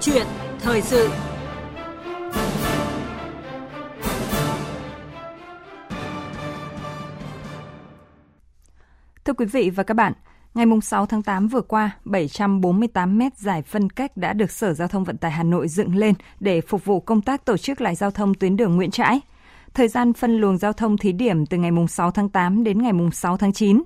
chuyện thời sự Thưa quý vị và các bạn, Ngày 6 tháng 8 vừa qua, 748 mét giải phân cách đã được Sở Giao thông Vận tải Hà Nội dựng lên để phục vụ công tác tổ chức lại giao thông tuyến đường Nguyễn Trãi. Thời gian phân luồng giao thông thí điểm từ ngày 6 tháng 8 đến ngày 6 tháng 9.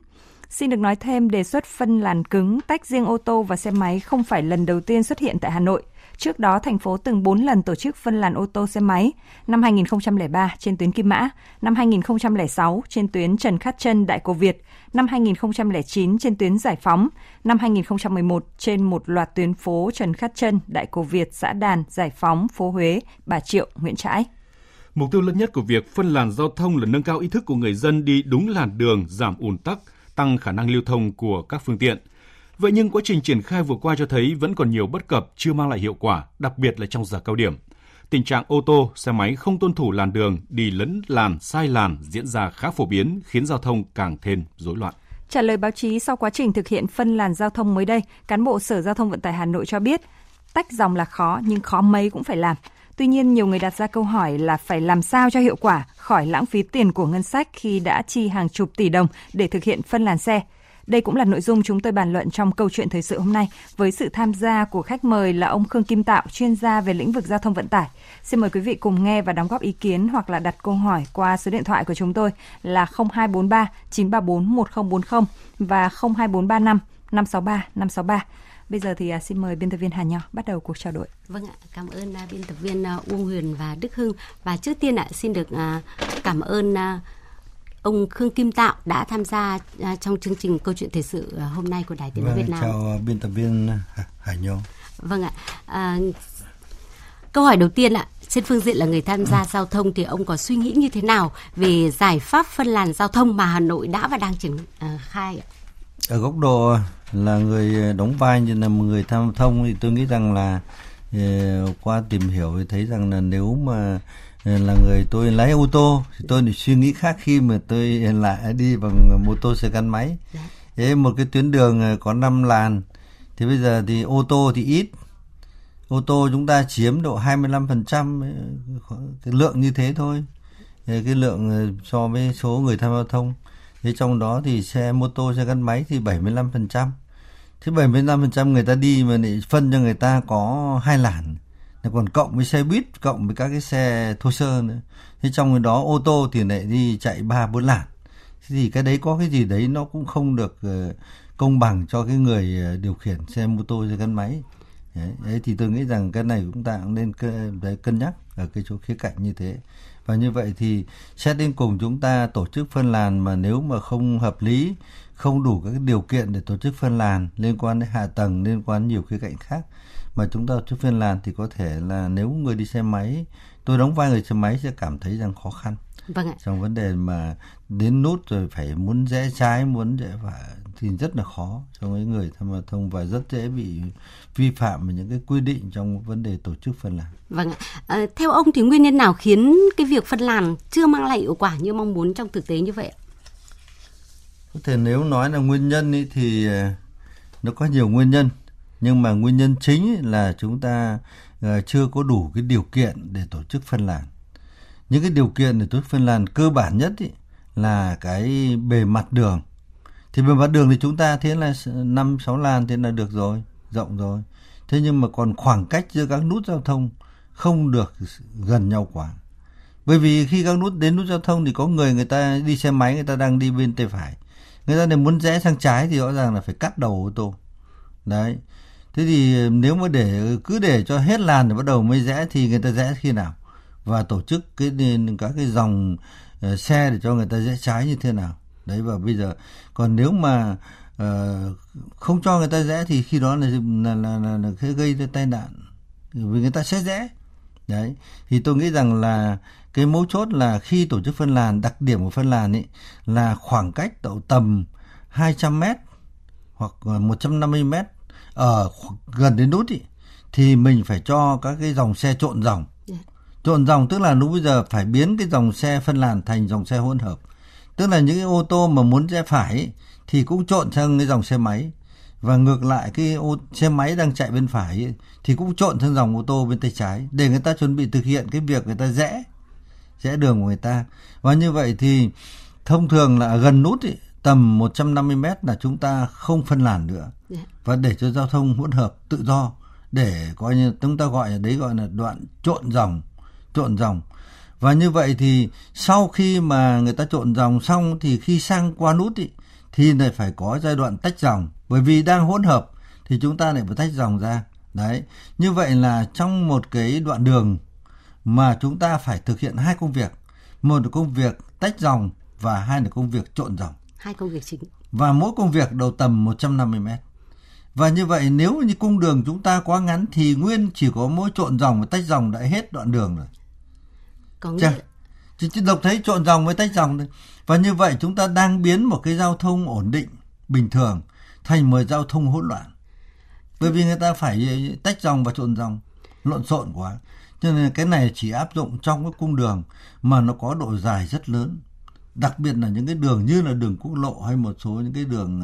Xin được nói thêm đề xuất phân làn cứng tách riêng ô tô và xe máy không phải lần đầu tiên xuất hiện tại Hà Nội. Trước đó, thành phố từng 4 lần tổ chức phân làn ô tô xe máy, năm 2003 trên tuyến Kim Mã, năm 2006 trên tuyến Trần Khát Trân Đại Cổ Việt, năm 2009 trên tuyến Giải Phóng, năm 2011 trên một loạt tuyến phố Trần Khát Trân, Đại Cổ Việt, xã Đàn, Giải Phóng, phố Huế, Bà Triệu, Nguyễn Trãi. Mục tiêu lớn nhất của việc phân làn giao thông là nâng cao ý thức của người dân đi đúng làn đường, giảm ùn tắc, tăng khả năng lưu thông của các phương tiện. Vậy nhưng quá trình triển khai vừa qua cho thấy vẫn còn nhiều bất cập chưa mang lại hiệu quả, đặc biệt là trong giờ cao điểm. Tình trạng ô tô, xe máy không tuân thủ làn đường, đi lấn làn, sai làn diễn ra khá phổ biến, khiến giao thông càng thêm rối loạn. Trả lời báo chí sau quá trình thực hiện phân làn giao thông mới đây, cán bộ Sở Giao thông Vận tải Hà Nội cho biết, tách dòng là khó nhưng khó mấy cũng phải làm. Tuy nhiên, nhiều người đặt ra câu hỏi là phải làm sao cho hiệu quả, khỏi lãng phí tiền của ngân sách khi đã chi hàng chục tỷ đồng để thực hiện phân làn xe. Đây cũng là nội dung chúng tôi bàn luận trong câu chuyện thời sự hôm nay với sự tham gia của khách mời là ông Khương Kim Tạo, chuyên gia về lĩnh vực giao thông vận tải. Xin mời quý vị cùng nghe và đóng góp ý kiến hoặc là đặt câu hỏi qua số điện thoại của chúng tôi là 0243 934 1040 và 02435 563 563. Bây giờ thì à, xin mời biên tập viên Hà Nho bắt đầu cuộc trao đổi. Vâng ạ, cảm ơn à, biên tập viên à, Uông Huyền và Đức Hưng. Và trước tiên ạ, xin được cảm ơn ông Khương Kim Tạo đã tham gia trong chương trình câu chuyện thời sự hôm nay của Đài Tiếng nói vâng, Việt Nam. Chào biên tập viên Hà Nho. Vâng ạ. À, câu hỏi đầu tiên ạ, trên phương diện là người tham gia giao thông thì ông có suy nghĩ như thế nào về giải pháp phân làn giao thông mà Hà Nội đã và đang triển khai ạ? Ở góc độ là người đóng vai như là một người tham thông thì tôi nghĩ rằng là ờ, qua tìm hiểu thì thấy rằng là nếu mà là người tôi lái ô tô. Thì tôi suy nghĩ khác khi mà tôi lại đi bằng mô tô xe gắn máy. Dạ. Thế một cái tuyến đường ờ, có 5 làn. Thì bây giờ thì ô tô thì ít. Ô tô chúng ta chiếm độ 25% cái lượng như thế thôi. Cái lượng so với số người tham gia giao thông. Thế trong đó thì xe mô tô xe gắn máy thì 75% thế 75% người ta đi mà lại phân cho người ta có hai làn còn cộng với xe buýt, cộng với các cái xe thô sơ nữa. Thế trong cái đó ô tô thì lại đi chạy ba, bốn làn. Thế thì cái đấy có cái gì đấy nó cũng không được ờ, công bằng cho cái người ờ, điều khiển xe mô tô xe gắn máy đấy, thì tôi nghĩ rằng cái này chúng ta cũng nên cân nhắc ở cái chỗ khía cạnh như thế. Và như vậy thì xét đến cùng chúng ta tổ chức phân làn mà nếu mà không hợp lý không đủ các điều kiện để tổ chức phân làn liên quan đến hạ tầng liên quan đến nhiều khía cạnh khác mà chúng ta tổ chức phân làn thì có thể là nếu người đi xe máy tôi đóng vai người xe máy sẽ cảm thấy rằng khó khăn vâng ạ. trong vấn đề mà đến nút rồi phải muốn rẽ trái muốn rẽ phải thì rất là khó cho mấy người tham gia thông và rất dễ bị vi phạm những cái quy định trong vấn đề tổ chức phân làn. Vâng ạ. À, theo ông thì nguyên nhân nào khiến cái việc phân làn chưa mang lại hiệu quả như mong muốn trong thực tế như vậy ạ? Có thể nếu nói là nguyên nhân ý thì à, nó có nhiều nguyên nhân nhưng mà nguyên nhân chính là chúng ta à, chưa có đủ cái điều kiện để tổ chức phân làn. Những cái điều kiện để tôi phân làn cơ bản nhất ý, là cái bề mặt đường. Thì bề mặt đường thì chúng ta thế là năm, sáu làn thế là được rồi, rộng rồi. Thế nhưng mà còn khoảng cách giữa các nút giao thông không được gần nhau quá. Bởi vì khi các nút đến nút giao thông thì có người người ta đi xe máy, người ta đang đi bên tay phải. Người ta này muốn rẽ sang trái thì rõ ràng là phải cắt đầu ô tô. Đấy. Thế thì ờ, nếu mà để, cứ để cho hết làn để bắt đầu mới rẽ thì người ta rẽ khi nào? Và tổ chức cái các cái dòng ờ, xe để cho người ta rẽ trái như thế nào. Đấy và bây giờ còn nếu mà uh, không cho người ta rẽ thì khi đó là là là, là, là gây ra tai nạn vì người ta sẽ rẽ đấy thì tôi nghĩ rằng là cái mấu chốt là khi tổ chức phân làn đặc điểm của phân làn ấy là khoảng cách độ tầm 200 mét hoặc 150 mét ở gần đến nút ý, thì mình phải cho các cái dòng xe trộn dòng trộn dòng tức là lúc bây giờ phải biến cái dòng xe phân làn thành dòng xe hỗn hợp. Tức là những cái ô tô mà muốn rẽ phải thì cũng trộn sang cái dòng xe máy. Và ngược lại cái ô, xe máy đang chạy bên phải ấy, thì cũng trộn sang dòng ô tô bên tay trái để người ta chuẩn bị thực hiện cái việc người ta rẽ rẽ đường của người ta. Và như vậy thì thông thường là gần nút ý, tầm 150 mét là chúng ta không phân làn nữa. Dạ. và để cho giao thông hỗn hợp tự do để coi như chúng ta gọi là đấy gọi là đoạn trộn dòng trộn dòng. Và như vậy thì sau khi mà người ta trộn dòng xong thì khi sang qua nút ý, thì lại phải có giai đoạn tách dòng. Bởi vì đang hỗn hợp thì chúng ta lại phải tách dòng ra. Đấy như vậy là trong một cái đoạn đường mà chúng ta phải thực hiện hai công việc. Một là công việc tách dòng và hai là công việc trộn dòng. Hai công việc chính. Và mỗi công việc đầu tầm 150 mét. Và như vậy nếu như cung đường chúng ta quá ngắn thì nguyên chỉ có mỗi trộn dòng và tách dòng đã hết đoạn đường rồi. Có nghĩa Chà, chỉ độc thấy trộn dòng với tách dòng thôi. Và như vậy chúng ta đang biến một cái giao thông ổn định, bình thường thành một giao thông hỗn loạn. Bởi vì người ta phải tách dòng và trộn dòng, lộn xộn quá. Cho nên cái này chỉ áp dụng trong cái cung đường mà nó có độ dài rất lớn. Đặc biệt là những cái đường như là đường quốc lộ hay một số những cái đường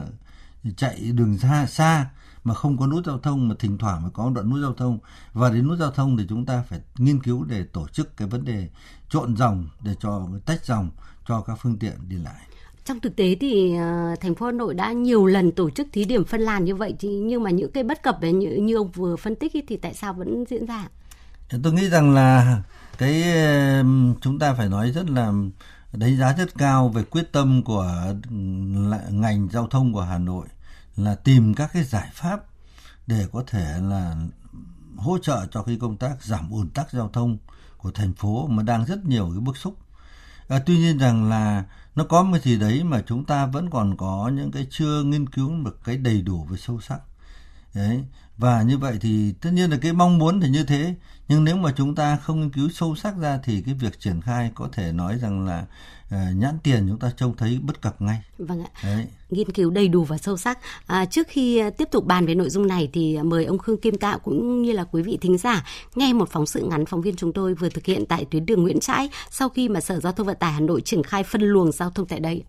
ờ, chạy đường xa xa mà không có nút giao thông mà thỉnh thoảng mới có đoạn nút giao thông và đến nút giao thông thì chúng ta phải nghiên cứu để tổ chức cái vấn đề trộn dòng để cho tách dòng cho các phương tiện đi lại. Trong thực tế thì ờ, thành phố Hà Nội đã nhiều lần tổ chức thí điểm phân làn như vậy thì nhưng mà những cái bất cập ấy, như, như ông vừa phân tích ấy, thì tại sao vẫn diễn ra? Tôi nghĩ rằng là cái chúng ta phải nói rất là đánh giá rất cao về quyết tâm của ngành giao thông của Hà Nội là tìm các cái giải pháp để có thể là hỗ trợ cho cái công tác giảm ùn tắc giao thông của thành phố mà đang rất nhiều cái bức xúc. À, tuy nhiên rằng là nó có một gì đấy mà chúng ta vẫn còn có những cái chưa nghiên cứu được cái đầy đủ và sâu sắc. Đấy. Và như vậy thì tất nhiên là cái mong muốn thì như thế nhưng nếu mà chúng ta không nghiên cứu sâu sắc ra thì cái việc triển khai có thể nói rằng là à, nhãn tiền chúng ta trông thấy bất cập ngay. Vâng ạ. Đấy. nghiên cứu đầy đủ và sâu sắc. À, trước khi à, tiếp tục bàn về nội dung này thì à, mời ông Khương Kim Tạo cũng như là quý vị thính giả nghe một phóng sự ngắn phóng viên chúng tôi vừa thực hiện tại tuyến đường Nguyễn Trãi sau khi mà Sở Giao thông Vận tải Hà Nội triển khai phân luồng giao thông tại đây.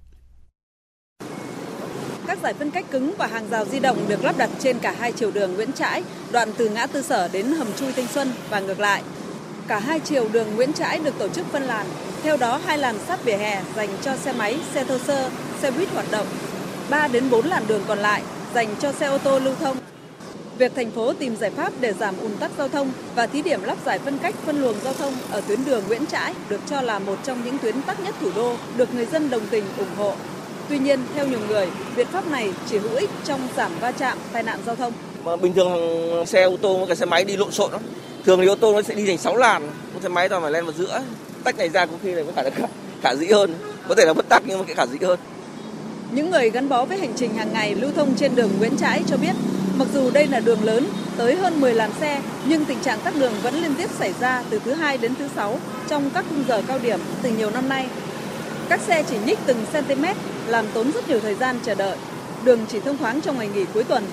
Các giải phân cách cứng và hàng rào di động được lắp đặt trên cả hai chiều đường Nguyễn Trãi, đoạn từ ngã tư sở đến hầm chui Thanh Xuân và ngược lại. Cả hai chiều đường Nguyễn Trãi được tổ chức phân làn, theo đó hai làn sát vỉa hè dành cho xe máy, xe thô sơ, xe buýt hoạt động. 3 đến 4 làn đường còn lại dành cho xe ô tô lưu thông. Việc thành phố tìm giải pháp để giảm ùn tắc giao thông và thí điểm lắp giải phân cách phân luồng giao thông ở tuyến đường Nguyễn Trãi được cho là một trong những tuyến tắc nhất thủ đô được người dân đồng tình ủng hộ. Tuy nhiên, theo nhiều người, biện pháp này chỉ hữu ích trong giảm va chạm, tai nạn giao thông. Mà bình thường xe ô tô với cả xe máy đi lộn xộn lắm. Thường thì ô tô nó sẽ đi thành 6 làn, còn xe máy toàn phải lên vào giữa. Tách này ra có khi là có khả khả, khả dĩ hơn. Có thể là bất tắc nhưng mà cái khả dĩ hơn. Những người gắn bó với hành trình hàng ngày lưu thông trên đường Nguyễn Trãi cho biết, mặc dù đây là đường lớn, tới hơn 10 làn xe, nhưng tình trạng tắc đường vẫn liên tiếp xảy ra từ thứ hai đến thứ sáu trong các khung giờ cao điểm từ nhiều năm nay. Các xe chỉ nhích từng cm, làm tốn rất nhiều thời gian chờ đợi. Đường chỉ thông thoáng trong ngày nghỉ cuối tuần.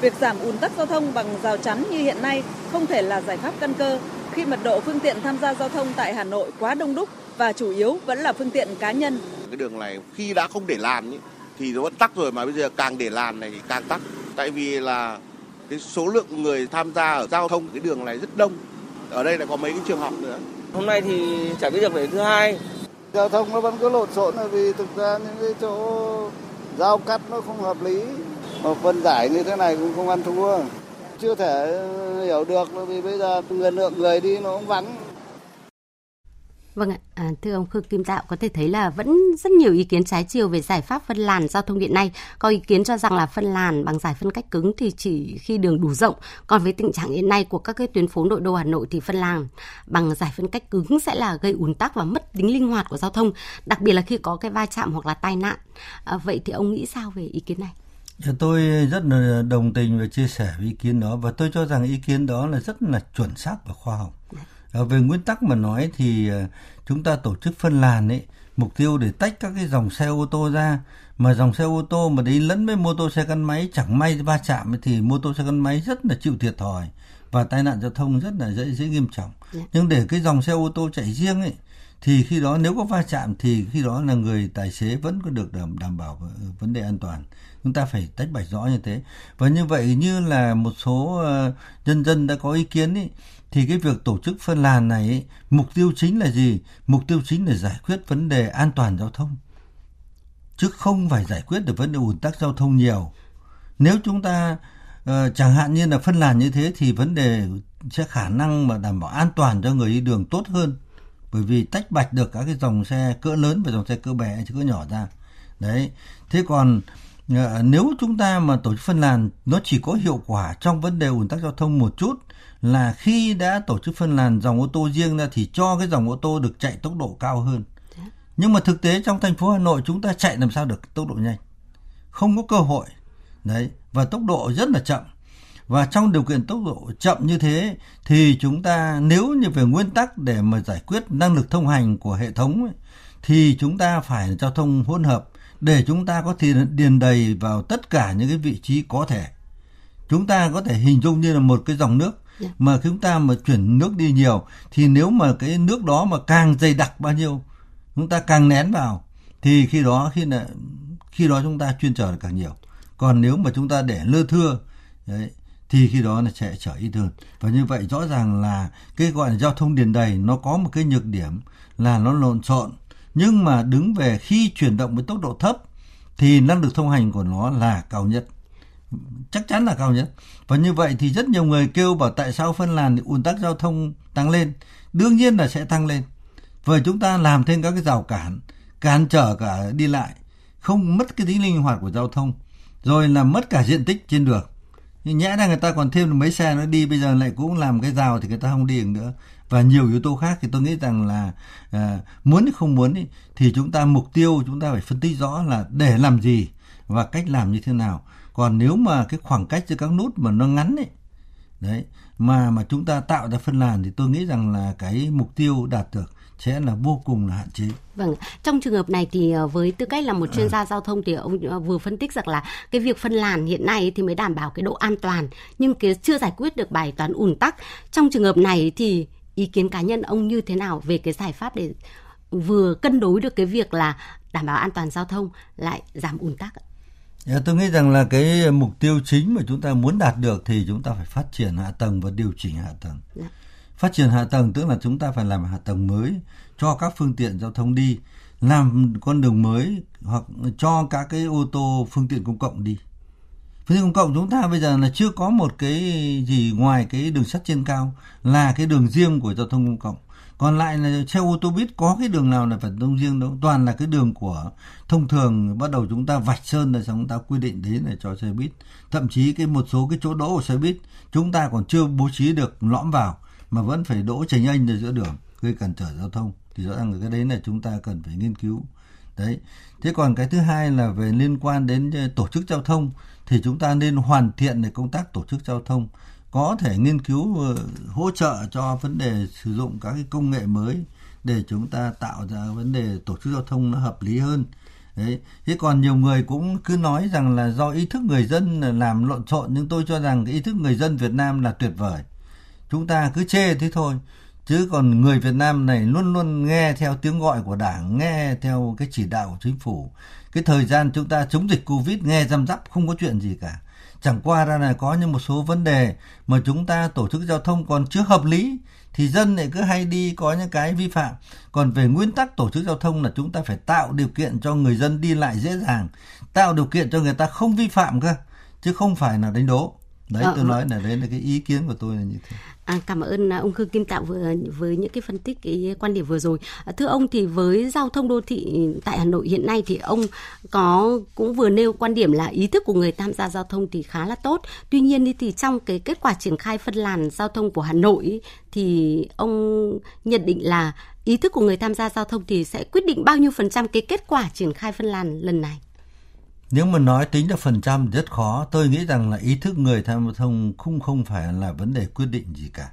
Việc giảm ùn tắc giao thông bằng rào chắn như hiện nay không thể là giải pháp căn cơ khi mật độ phương tiện tham gia giao thông tại Hà Nội quá đông đúc và chủ yếu vẫn là phương tiện cá nhân. cái đường này khi đã không để làn ý, thì nó vẫn tắc rồi mà bây giờ càng để làn này thì càng tắc tại vì là cái số lượng người tham gia ở giao thông cái đường này rất đông ở đây lại có mấy cái trường học nữa Hôm nay thì chả biết được đến thứ hai giao thông nó vẫn cứ lộn xộn là vì thực ra những cái chỗ giao cắt nó không hợp lý. Mà phân giải như thế này cũng không ăn thua. Chưa thể hiểu được là vì bây giờ người lượng người đi nó cũng vắng. Vâng ạ, à, thưa ông Khương Kim Tạo có thể thấy là vẫn rất nhiều ý kiến trái chiều về giải pháp phân làn giao thông hiện nay. Có ý kiến cho rằng là phân làn bằng giải phân cách cứng thì chỉ khi đường đủ rộng, còn với tình trạng hiện nay của các cái tuyến phố nội đô Hà Nội thì phân làn bằng giải phân cách cứng sẽ là gây ùn tắc và mất tính linh hoạt của giao thông, đặc biệt là khi có cái va chạm hoặc là tai nạn. À, vậy thì ông nghĩ sao về ý kiến này? Dạ, Tôi rất là đồng tình và chia sẻ với ý kiến đó và tôi cho rằng ý kiến đó là rất là chuẩn xác và khoa học. À, về nguyên tắc mà nói thì à, chúng ta tổ chức phân làn ấy mục tiêu để tách các cái dòng xe ô tô ra mà dòng xe ô tô mà đi lẫn với mô tô xe gắn máy chẳng may va chạm thì mô tô xe gắn máy rất là chịu thiệt thòi và tai nạn giao thông rất là dễ dễ nghiêm trọng. Dạ. Nhưng để cái dòng xe ô tô chạy riêng ấy thì khi đó nếu có va chạm thì khi đó là người tài xế vẫn có được đảm, đảm bảo ờ, vấn đề an toàn. Chúng ta phải tách bạch rõ như thế. Và như vậy như là một số ờ, nhân dân đã có ý kiến ý, thì cái việc tổ chức phân làn này ý, mục tiêu chính là gì? Mục tiêu chính là giải quyết vấn đề an toàn giao thông. Chứ không phải giải quyết được vấn đề ủn tắc giao thông nhiều. Nếu chúng ta uh, chẳng hạn như là phân làn như thế thì vấn đề sẽ khả năng mà đảm bảo an toàn cho người đi đường tốt hơn bởi vì tách bạch được các cái dòng xe cỡ lớn và dòng xe cỡ bé chứ cỡ nhỏ ra. Đấy. Thế còn ờ, nếu chúng ta mà tổ chức phân làn nó chỉ có hiệu quả trong vấn đề ủn tắc giao thông một chút là khi đã tổ chức phân làn dòng ô tô riêng ra thì cho cái dòng ô tô được chạy tốc độ cao hơn. Nhưng mà thực tế trong thành phố Hà Nội chúng ta chạy làm sao được tốc độ nhanh? Không có cơ hội. Đấy. Và tốc độ rất là chậm và trong điều kiện tốc độ chậm như thế thì chúng ta nếu như về nguyên tắc để mà giải quyết năng lực thông hành của hệ thống ấy, thì chúng ta phải giao thông hỗn hợp để chúng ta có thể điền đầy vào tất cả những cái vị trí có thể chúng ta có thể hình dung như là một cái dòng nước dạ. mà chúng ta mà chuyển nước đi nhiều thì nếu mà cái nước đó mà càng dày đặc bao nhiêu chúng ta càng nén vào thì khi đó khi là khi đó chúng ta chuyên trở càng nhiều còn nếu mà chúng ta để lơ thưa đấy, thì khi đó là sẽ trở ít hơn. Và như vậy rõ ràng là cái gọi là giao thông điền đầy, nó có một cái nhược điểm là nó lộn xộn. Nhưng mà đứng về khi chuyển động với tốc độ thấp thì năng lực thông hành của nó là cao nhất. Chắc chắn là cao nhất. Và như vậy thì rất nhiều người kêu bảo tại sao phân làn thì ùn tắc giao thông tăng lên. Đương nhiên là sẽ tăng lên. Và chúng ta làm thêm các cái rào cản cản trở cả đi lại, không mất cái tính linh hoạt của giao thông, rồi là mất cả diện tích trên đường nhẽ ra người ta còn thêm mấy xe nữa đi bây giờ lại cũng làm cái rào thì người ta không đi được nữa. Và nhiều yếu tố khác thì tôi nghĩ rằng là à, muốn hay không muốn ý, thì chúng ta mục tiêu chúng ta phải phân tích rõ là để làm gì và cách làm như thế nào. Còn nếu mà cái khoảng cách giữa các nút mà nó ngắn ấy đấy mà mà chúng ta tạo ra phân làn thì tôi nghĩ rằng là cái mục tiêu đạt được sẽ là vô cùng là hạn chế. Vâng, trong trường hợp này thì ờ, với tư cách là một chuyên gia giao thông thì ông ờ, vừa phân tích rằng là cái việc phân làn hiện nay thì mới đảm bảo cái độ an toàn nhưng cái chưa giải quyết được bài toán ùn tắc. Trong trường hợp này thì ý kiến cá nhân ông như thế nào về cái giải pháp để vừa cân đối được cái việc là đảm bảo an toàn giao thông lại giảm ùn tắc? Dạ, tôi nghĩ rằng là cái mục tiêu chính mà chúng ta muốn đạt được thì chúng ta phải phát triển hạ tầng và điều chỉnh hạ tầng. Dạ phát triển hạ tầng, tức là chúng ta phải làm hạ tầng mới cho các phương tiện giao thông đi, làm con đường mới hoặc cho các cái ô tô phương tiện công cộng đi. Phương tiện công cộng chúng ta bây giờ là chưa có một cái gì ngoài cái đường sắt trên cao, là cái đường riêng của giao thông công cộng. Còn lại là xe ô tô buýt, có cái đường nào là phải thông riêng đâu, toàn là cái đường của thông thường bắt đầu chúng ta vạch sơn là chúng ta quy định đấy là cho xe buýt. Thậm chí cái một số cái chỗ đỗ của xe buýt, chúng ta còn chưa bố trí được, lõm vào mà vẫn phải đỗ chành anh ở giữa đường, gây cản trở giao thông. Thì rõ ràng là cái đấy là chúng ta cần phải nghiên cứu. Đấy. Thế còn cái thứ hai là về liên quan đến ờ, tổ chức giao thông, thì chúng ta nên hoàn thiện để công tác tổ chức giao thông. Có thể nghiên cứu ờ, hỗ trợ cho vấn đề sử dụng các cái công nghệ mới để chúng ta tạo ra vấn đề tổ chức giao thông nó hợp lý hơn. Đấy. Thế còn nhiều người cũng cứ nói rằng là do ý thức người dân làm lộn xộn, nhưng tôi cho rằng cái ý thức người dân Việt Nam là tuyệt vời chúng ta cứ chê thế thôi. Chứ còn người Việt Nam này luôn luôn nghe theo tiếng gọi của đảng, nghe theo cái chỉ đạo của chính phủ. Cái thời gian chúng ta chống dịch covid, nghe răm rắp, không có chuyện gì cả. Chẳng qua ra là có những một số vấn đề mà chúng ta tổ chức giao thông còn chưa hợp lý, thì dân lại cứ hay đi có những cái vi phạm. Còn về nguyên tắc tổ chức giao thông là chúng ta phải tạo điều kiện cho người dân đi lại dễ dàng, tạo điều kiện cho người ta không vi phạm cơ, chứ không phải là đánh đố đấy ờ, tôi nói là đấy là cái ý kiến của tôi là như thế À, cảm ơn à, ông Khương Kim Tạo vừa với những cái phân tích cái quan điểm vừa rồi. À, thưa ông thì với giao thông đô thị tại Hà Nội hiện nay thì ông có cũng vừa nêu quan điểm là ý thức của người tham gia giao thông thì khá là tốt. Tuy nhiên thì trong cái kết quả triển khai phân làn giao thông của Hà Nội thì ông nhận định là ý thức của người tham gia giao thông thì sẽ quyết định bao nhiêu phần trăm cái kết quả triển khai phân làn lần này? Nếu mà nói tính ra phần trăm rất khó, tôi nghĩ rằng là ý thức người tham gia thông không không phải là vấn đề quyết định gì cả.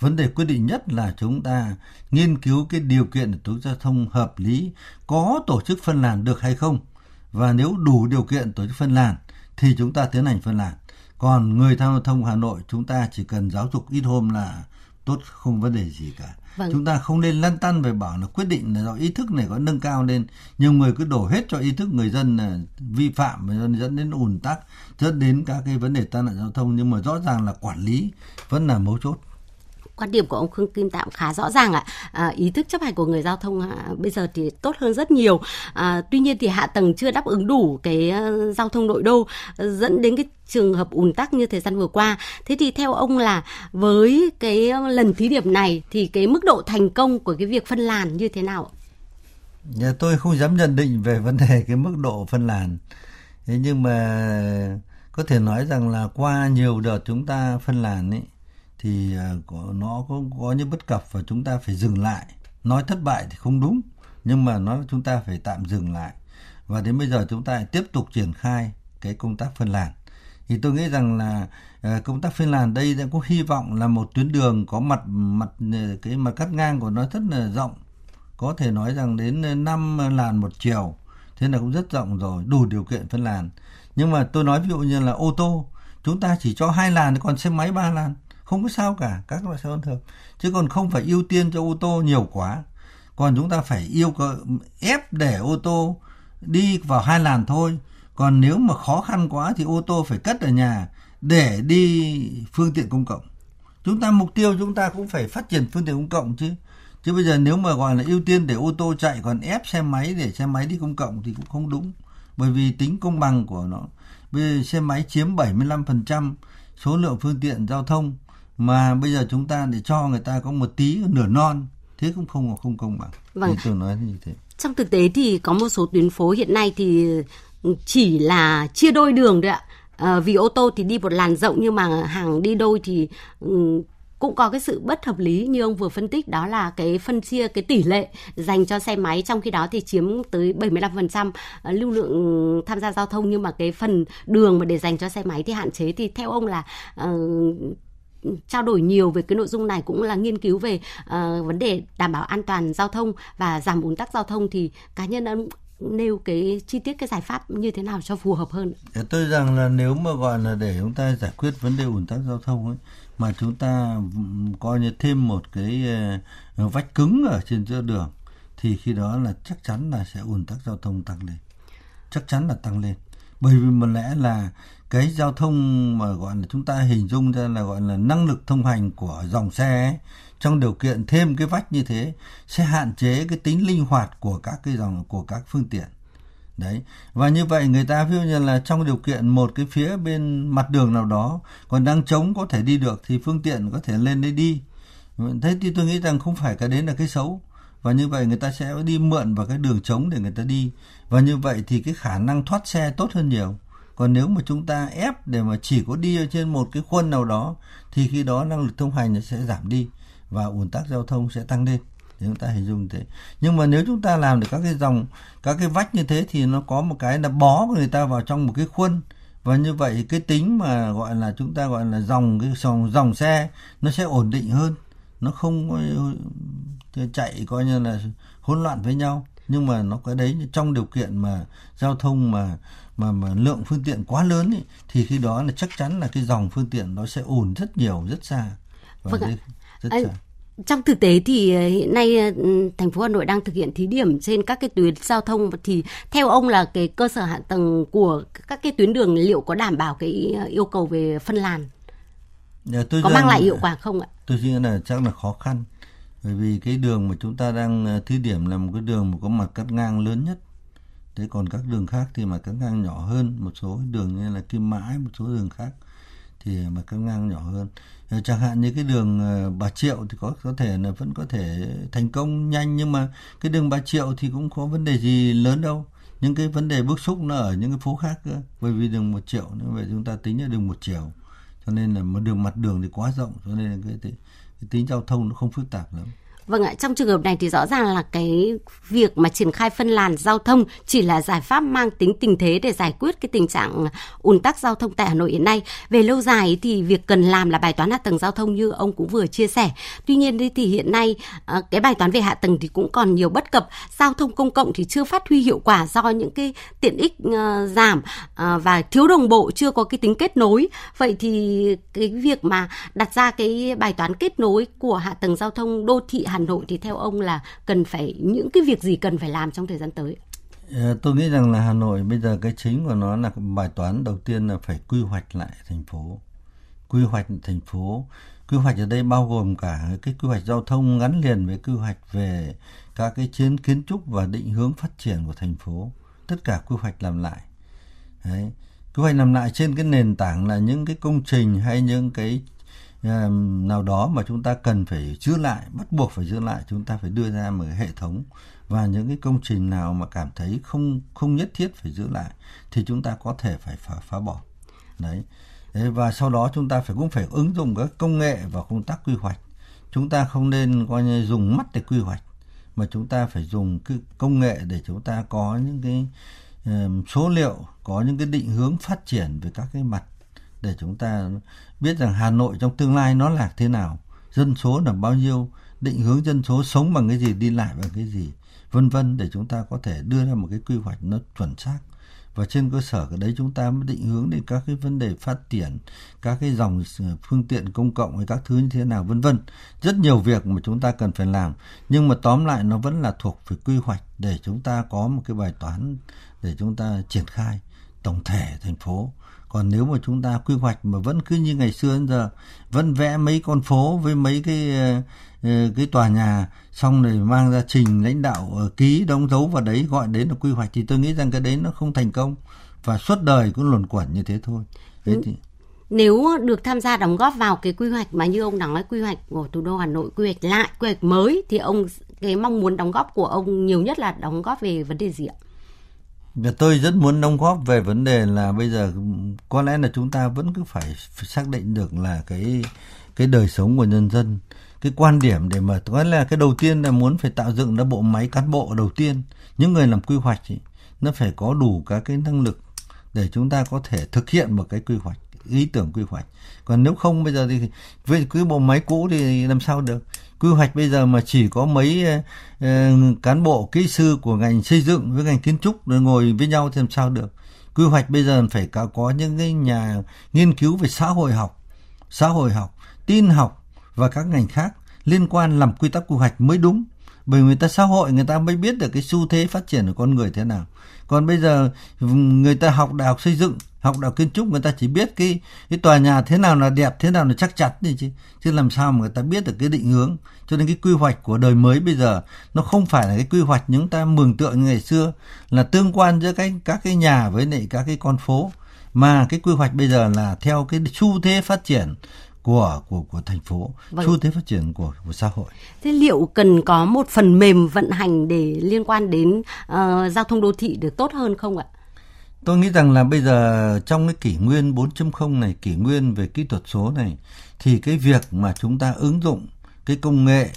Vấn đề quyết định nhất là chúng ta nghiên cứu cái điều kiện tổ chức giao thông hợp lý, có tổ chức phân làn được hay không. Và nếu đủ điều kiện tổ chức phân làn thì chúng ta tiến hành phân làn. Còn người tham gia thông Hà Nội chúng ta chỉ cần giáo dục ít hôm là tốt không vấn đề gì cả. Vâng. chúng ta không nên lăn tăn về bảo là quyết định là do ý thức này có nâng cao lên. Nhiều người cứ đổ hết cho ý thức người dân là vi phạm và dẫn đến ùn tắc dẫn đến các cái vấn đề tai nạn giao thông. Nhưng mà rõ ràng là quản lý vẫn là mấu chốt quan điểm của ông Khương Kim Tạm khá rõ ràng ạ. À, ý thức chấp hành của người giao thông à, bây giờ thì tốt hơn rất nhiều. À, tuy nhiên thì hạ tầng chưa đáp ứng đủ cái à, giao thông nội đô à, dẫn đến cái trường hợp ùn tắc như thời gian vừa qua. Thế thì theo ông là với cái lần thí điểm này thì cái mức độ thành công của cái việc phân làn như thế nào? Nhà tôi không dám nhận định về vấn đề cái mức độ phân làn. Thế nhưng mà có thể nói rằng là qua nhiều đợt chúng ta phân làn ấy thì à, có, nó có có những bất cập và chúng ta phải dừng lại. Nói thất bại thì không đúng, nhưng mà nói chúng ta phải tạm dừng lại. Và đến bây giờ chúng ta tiếp tục triển khai cái công tác phân làn. Thì tôi nghĩ rằng là à, công tác phân làn đây sẽ có hy vọng là một tuyến đường có mặt mặt à, cái mặt cắt ngang của nó rất là rộng. Có thể nói rằng đến 5 làn một chiều, thế là cũng rất rộng rồi, đủ điều kiện phân làn. Nhưng mà tôi nói ví dụ như là ô tô, chúng ta chỉ cho hai làn, còn xe máy ba làn không có sao cả, các loại xe thông thường. Chứ còn không phải ưu tiên cho ô tô nhiều quá. Còn chúng ta phải yêu cầu, ép để ô tô đi vào hai làn thôi. Còn nếu mà khó khăn quá thì ô tô phải cất ở nhà để đi phương tiện công cộng. Chúng ta mục tiêu chúng ta cũng phải phát triển phương tiện công cộng chứ. Chứ bây giờ nếu mà gọi là ưu tiên để ô tô chạy còn ép xe máy để xe máy đi công cộng thì cũng không đúng. Bởi vì tính công bằng của nó. Bây giờ xe máy chiếm 75% số lượng phương tiện giao thông mà bây giờ chúng ta để cho người ta có một tí nửa non thế cũng không không công bằng. Vâng. tôi nói như thế. Trong thực tế thì có một số tuyến phố hiện nay thì chỉ là chia đôi đường đấy ạ. À, vì ô tô thì đi một làn rộng nhưng mà hàng đi đôi thì um, cũng có cái sự bất hợp lý như ông vừa phân tích đó là cái phân chia cái tỷ lệ dành cho xe máy trong khi đó thì chiếm tới 75% ờ, lưu lượng tham gia giao thông. Nhưng mà cái phần đường mà để dành cho xe máy thì hạn chế. Thì theo ông là uh, trao đổi nhiều về cái nội dung này cũng là nghiên cứu về uh, vấn đề đảm bảo an toàn giao thông và giảm ùn tắc giao thông thì cá nhân ông nêu cái chi tiết cái giải pháp như thế nào cho phù hợp hơn? Tôi rằng là nếu mà gọi là để chúng ta giải quyết vấn đề ùn tắc giao thông ấy mà chúng ta coi như thêm một cái ờ, vách cứng ở trên giữa đường thì khi đó là chắc chắn là sẽ ùn tắc giao thông tăng lên chắc chắn là tăng lên bởi vì một lẽ là cái giao thông mà gọi là chúng ta hình dung ra là gọi là năng lực thông hành của dòng xe ấy, trong điều kiện thêm cái vách như thế sẽ hạn chế cái tính linh hoạt của các cái dòng của các phương tiện. Đấy. Và như vậy người ta ví dụ như là trong điều kiện một cái phía bên mặt đường nào đó còn đang trống có thể đi được thì phương tiện có thể lên đấy đi. Thế thì tôi nghĩ rằng không phải cái đấy là cái xấu. Và như vậy người ta sẽ đi mượn vào cái đường trống để người ta đi. Và như vậy thì cái khả năng thoát xe tốt hơn nhiều còn nếu mà chúng ta ép để mà chỉ có đi ở trên một cái khuôn nào đó, thì khi đó năng lực thông hành nó sẽ giảm đi và ủn tắc giao thông sẽ tăng lên. Thì chúng ta hình dung thế. Nhưng mà nếu chúng ta làm được các cái dòng, các cái vách như thế thì nó có một cái là bó người ta vào trong một cái khuôn. Và như vậy cái tính mà gọi là chúng ta gọi là dòng, cái dòng dòng xe nó sẽ ổn định hơn. Nó không ờ, chạy coi như là hỗn loạn với nhau nhưng mà nó cái đấy trong điều kiện mà giao thông mà mà mà lượng phương tiện quá lớn ý, thì khi đó là chắc chắn là cái dòng phương tiện nó sẽ ổn rất nhiều rất xa và vâng rất, rất xa. Trong thực tế thì ờ, hiện nay ờ, thành phố Hà Nội đang thực hiện thí điểm trên các cái tuyến giao thông thì theo ông là cái cơ sở hạ tầng của các cái tuyến đường liệu có đảm bảo cái ờ, yêu cầu về phân làn? Dạ, tôi có mang lại hiệu quả không ạ? Tôi nghĩ là chắc là khó khăn bởi vì cái đường mà chúng ta đang ờ, thí điểm là một cái đường mà có mặt cắt ngang lớn nhất. Thế còn các đường khác thì mặt cắt ngang nhỏ hơn một số đường như là kim mãi, một số đường khác thì mặt cắt ngang nhỏ hơn. Ờ, chẳng hạn như cái đường ờ, bà triệu thì có có thể là vẫn có thể thành công nhanh, nhưng mà cái đường bà triệu thì cũng có vấn đề gì lớn đâu. Những cái vấn đề bức xúc nó ở những cái phố khác cơ. Bởi vì đường một triệu như vậy chúng ta tính là đường một chiều, cho nên là một đường mặt đường thì quá rộng, cho nên là cái tính giao thông nó không phức tạp lắm. Vâng ạ, trong trường hợp này thì rõ ràng là cái việc mà triển khai phân làn giao thông chỉ là giải pháp mang tính tình thế để giải quyết cái tình trạng ùn tắc giao thông tại Hà Nội hiện nay. Về lâu dài thì việc cần làm là bài toán hạ tầng giao thông như ông cũng vừa chia sẻ. Tuy nhiên thì hiện nay ờ, cái bài toán về hạ tầng thì cũng còn nhiều bất cập. Giao thông công cộng thì chưa phát huy hiệu quả do những cái tiện ích ờ, giảm ờ, và thiếu đồng bộ, chưa có cái tính kết nối. Vậy thì cái việc mà đặt ra cái bài toán kết nối của hạ tầng giao thông đô thị Hà Nội thì theo ông là cần phải những cái việc gì cần phải làm trong thời gian tới? Ờ, tôi nghĩ rằng là Hà Nội bây giờ cái chính của nó là bài toán đầu tiên là phải quy hoạch lại thành phố. Quy hoạch thành phố, quy hoạch ở đây bao gồm cả cái quy hoạch giao thông gắn liền với quy hoạch về các cái chiến kiến trúc và định hướng phát triển của thành phố. Tất cả quy hoạch làm lại. Đấy. Quy hoạch làm lại trên cái nền tảng là những cái công trình hay những cái nào đó mà chúng ta cần phải giữ lại bắt buộc phải giữ lại chúng ta phải đưa ra một hệ thống và những cái công trình nào mà cảm thấy không không nhất thiết phải giữ lại thì chúng ta có thể phải phá, phá bỏ. Đấy. Và sau đó chúng ta phải cũng phải ứng dụng các công nghệ vào công tác quy hoạch. Chúng ta không nên coi như dùng mắt để quy hoạch mà chúng ta phải dùng cái công nghệ để chúng ta có những cái số liệu có những cái định hướng phát triển về các cái mặt để chúng ta biết rằng Hà Nội trong tương lai nó là thế nào, dân số là bao nhiêu, định hướng dân số sống bằng cái gì, đi lại bằng cái gì, vân vân để chúng ta có thể đưa ra một cái quy hoạch nó chuẩn xác. Và trên cơ sở cái đấy chúng ta mới định hướng đến các cái vấn đề phát triển các cái dòng ờ, phương tiện công cộng hay các thứ như thế nào vân vân. Rất nhiều việc mà chúng ta cần phải làm nhưng mà tóm lại nó vẫn là thuộc về quy hoạch để chúng ta có một cái bài toán để chúng ta triển khai tổng thể thành phố còn nếu mà chúng ta quy hoạch mà vẫn cứ như ngày xưa đến giờ vẫn vẽ mấy con phố với mấy cái ờ, ờ, cái tòa nhà xong rồi mang ra trình lãnh đạo ờ, ký đóng dấu vào đấy gọi đến là quy hoạch thì tôi nghĩ rằng cái đấy nó không thành công. Và suốt đời cũng luẩn quẩn như thế thôi. Thế thì nếu được tham gia đóng góp vào cái quy hoạch mà như ông nói quy hoạch của thủ đô Hà Nội quy hoạch lại quy hoạch mới thì ông cái mong muốn đóng góp của ông nhiều nhất là đóng góp về vấn đề gì ạ? Và tôi rất muốn đóng góp về vấn đề là bây giờ có lẽ là chúng ta vẫn cứ phải, xác định được là cái cái đời sống của nhân dân. Cái quan điểm để mà có là cái đầu tiên là muốn phải tạo dựng ra bộ máy cán bộ đầu tiên. Những người làm quy hoạch ý, nó phải có đủ các cái năng lực để chúng ta có thể thực hiện một cái quy hoạch ý tưởng quy hoạch. Còn nếu không bây giờ thì với cái bộ máy cũ thì làm sao được? Quy hoạch bây giờ mà chỉ có mấy uh, cán bộ kỹ sư của ngành xây dựng với ngành kiến trúc rồi ngồi với nhau thì làm sao được. Quy hoạch bây giờ phải cả có những cái nhà nghiên cứu về xã hội học xã hội học tin học và các ngành khác liên quan làm quy tắc quy hoạch mới đúng. Bởi người ta xã hội người ta mới biết được cái xu thế phát triển của con người thế nào. Còn bây giờ người ta học đại học xây dựng học đạo kiến trúc người ta chỉ biết cái cái tòa nhà thế nào là đẹp thế nào là chắc chắn thì chứ chứ làm sao mà người ta biết được cái định hướng cho nên cái quy hoạch của đời mới bây giờ nó không phải là cái quy hoạch những ta mường tượng như ngày xưa là tương quan giữa cái các cái nhà với lại các cái con phố mà cái quy hoạch bây giờ là theo cái xu thế phát triển của của của thành phố vâng. xu thế phát triển của của xã hội. Thế liệu cần có một phần mềm vận hành để liên quan đến uh, giao thông đô thị được tốt hơn không ạ? Tôi nghĩ rằng là bây giờ trong cái kỷ nguyên 4.0 này, kỷ nguyên về kỹ thuật số này thì cái việc mà chúng ta ứng dụng cái công nghệ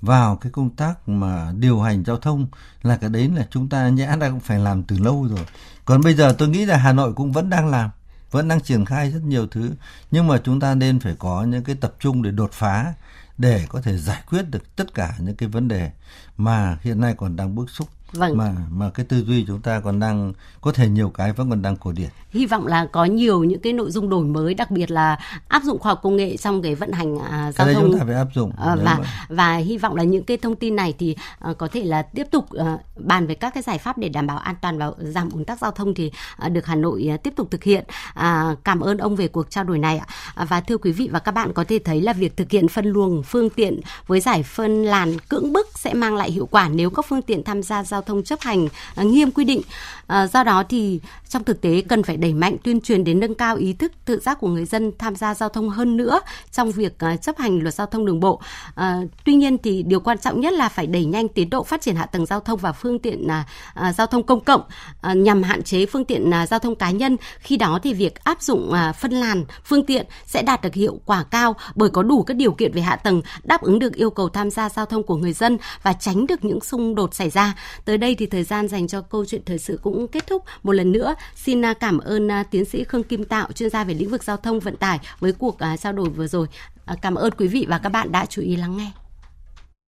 vào cái công tác mà điều hành giao thông là cái đấy là chúng ta nhã đã cũng phải làm từ lâu rồi. Còn bây giờ tôi nghĩ là Hà Nội cũng vẫn đang làm, vẫn đang triển khai rất nhiều thứ. Nhưng mà chúng ta nên phải có những cái tập trung để đột phá để có thể giải quyết được tất cả những cái vấn đề mà hiện nay còn đang bức xúc vâng. mà mà cái tư duy chúng ta còn đang có thể nhiều cái vẫn còn đang cổ điển. Hy vọng là có nhiều những cái nội dung đổi mới đặc biệt là áp dụng khoa học công nghệ trong cái vận hành à, giao cái thông. chúng ta phải áp dụng à, và mà... và hy vọng là những cái thông tin này thì à, có thể là tiếp tục à, bàn về các cái giải pháp để đảm bảo an toàn và giảm ủn tắc giao thông thì à, được Hà Nội à, tiếp tục thực hiện. À, cảm ơn ông về cuộc trao đổi này ạ. À, và thưa quý vị và các bạn có thể thấy là việc thực hiện phân luồng phương tiện với giải phân làn cưỡng bức sẽ mang lại hiệu quả nếu các phương tiện tham gia giao thông chấp hành à, nghiêm quy định. À, do đó thì trong thực tế cần phải đẩy mạnh tuyên truyền đến nâng cao ý thức, tự giác của người dân tham gia giao thông hơn nữa trong việc à, chấp hành luật giao thông đường bộ. Tuy nhiên thì điều quan trọng nhất là phải đẩy nhanh tiến độ phát triển hạ tầng giao thông và phương tiện giao thông công cộng nhằm hạn chế phương tiện giao thông cá nhân. Khi đó thì việc áp dụng phân làn, phương tiện sẽ đạt được hiệu quả cao bởi có đủ các điều kiện về hạ tầng đáp ứng được yêu cầu tham gia giao thông của người dân và tránh được những xung đột xảy ra. Tới đây thì thời gian dành cho câu chuyện thời sự cũng kết thúc. Một lần nữa xin à, cảm ơn à, tiến sĩ Khương Kim Tạo, chuyên gia về lĩnh vực giao thông vận tải với cuộc à, trao đổi vừa rồi. Cảm ơn quý vị và các bạn đã chú ý lắng nghe.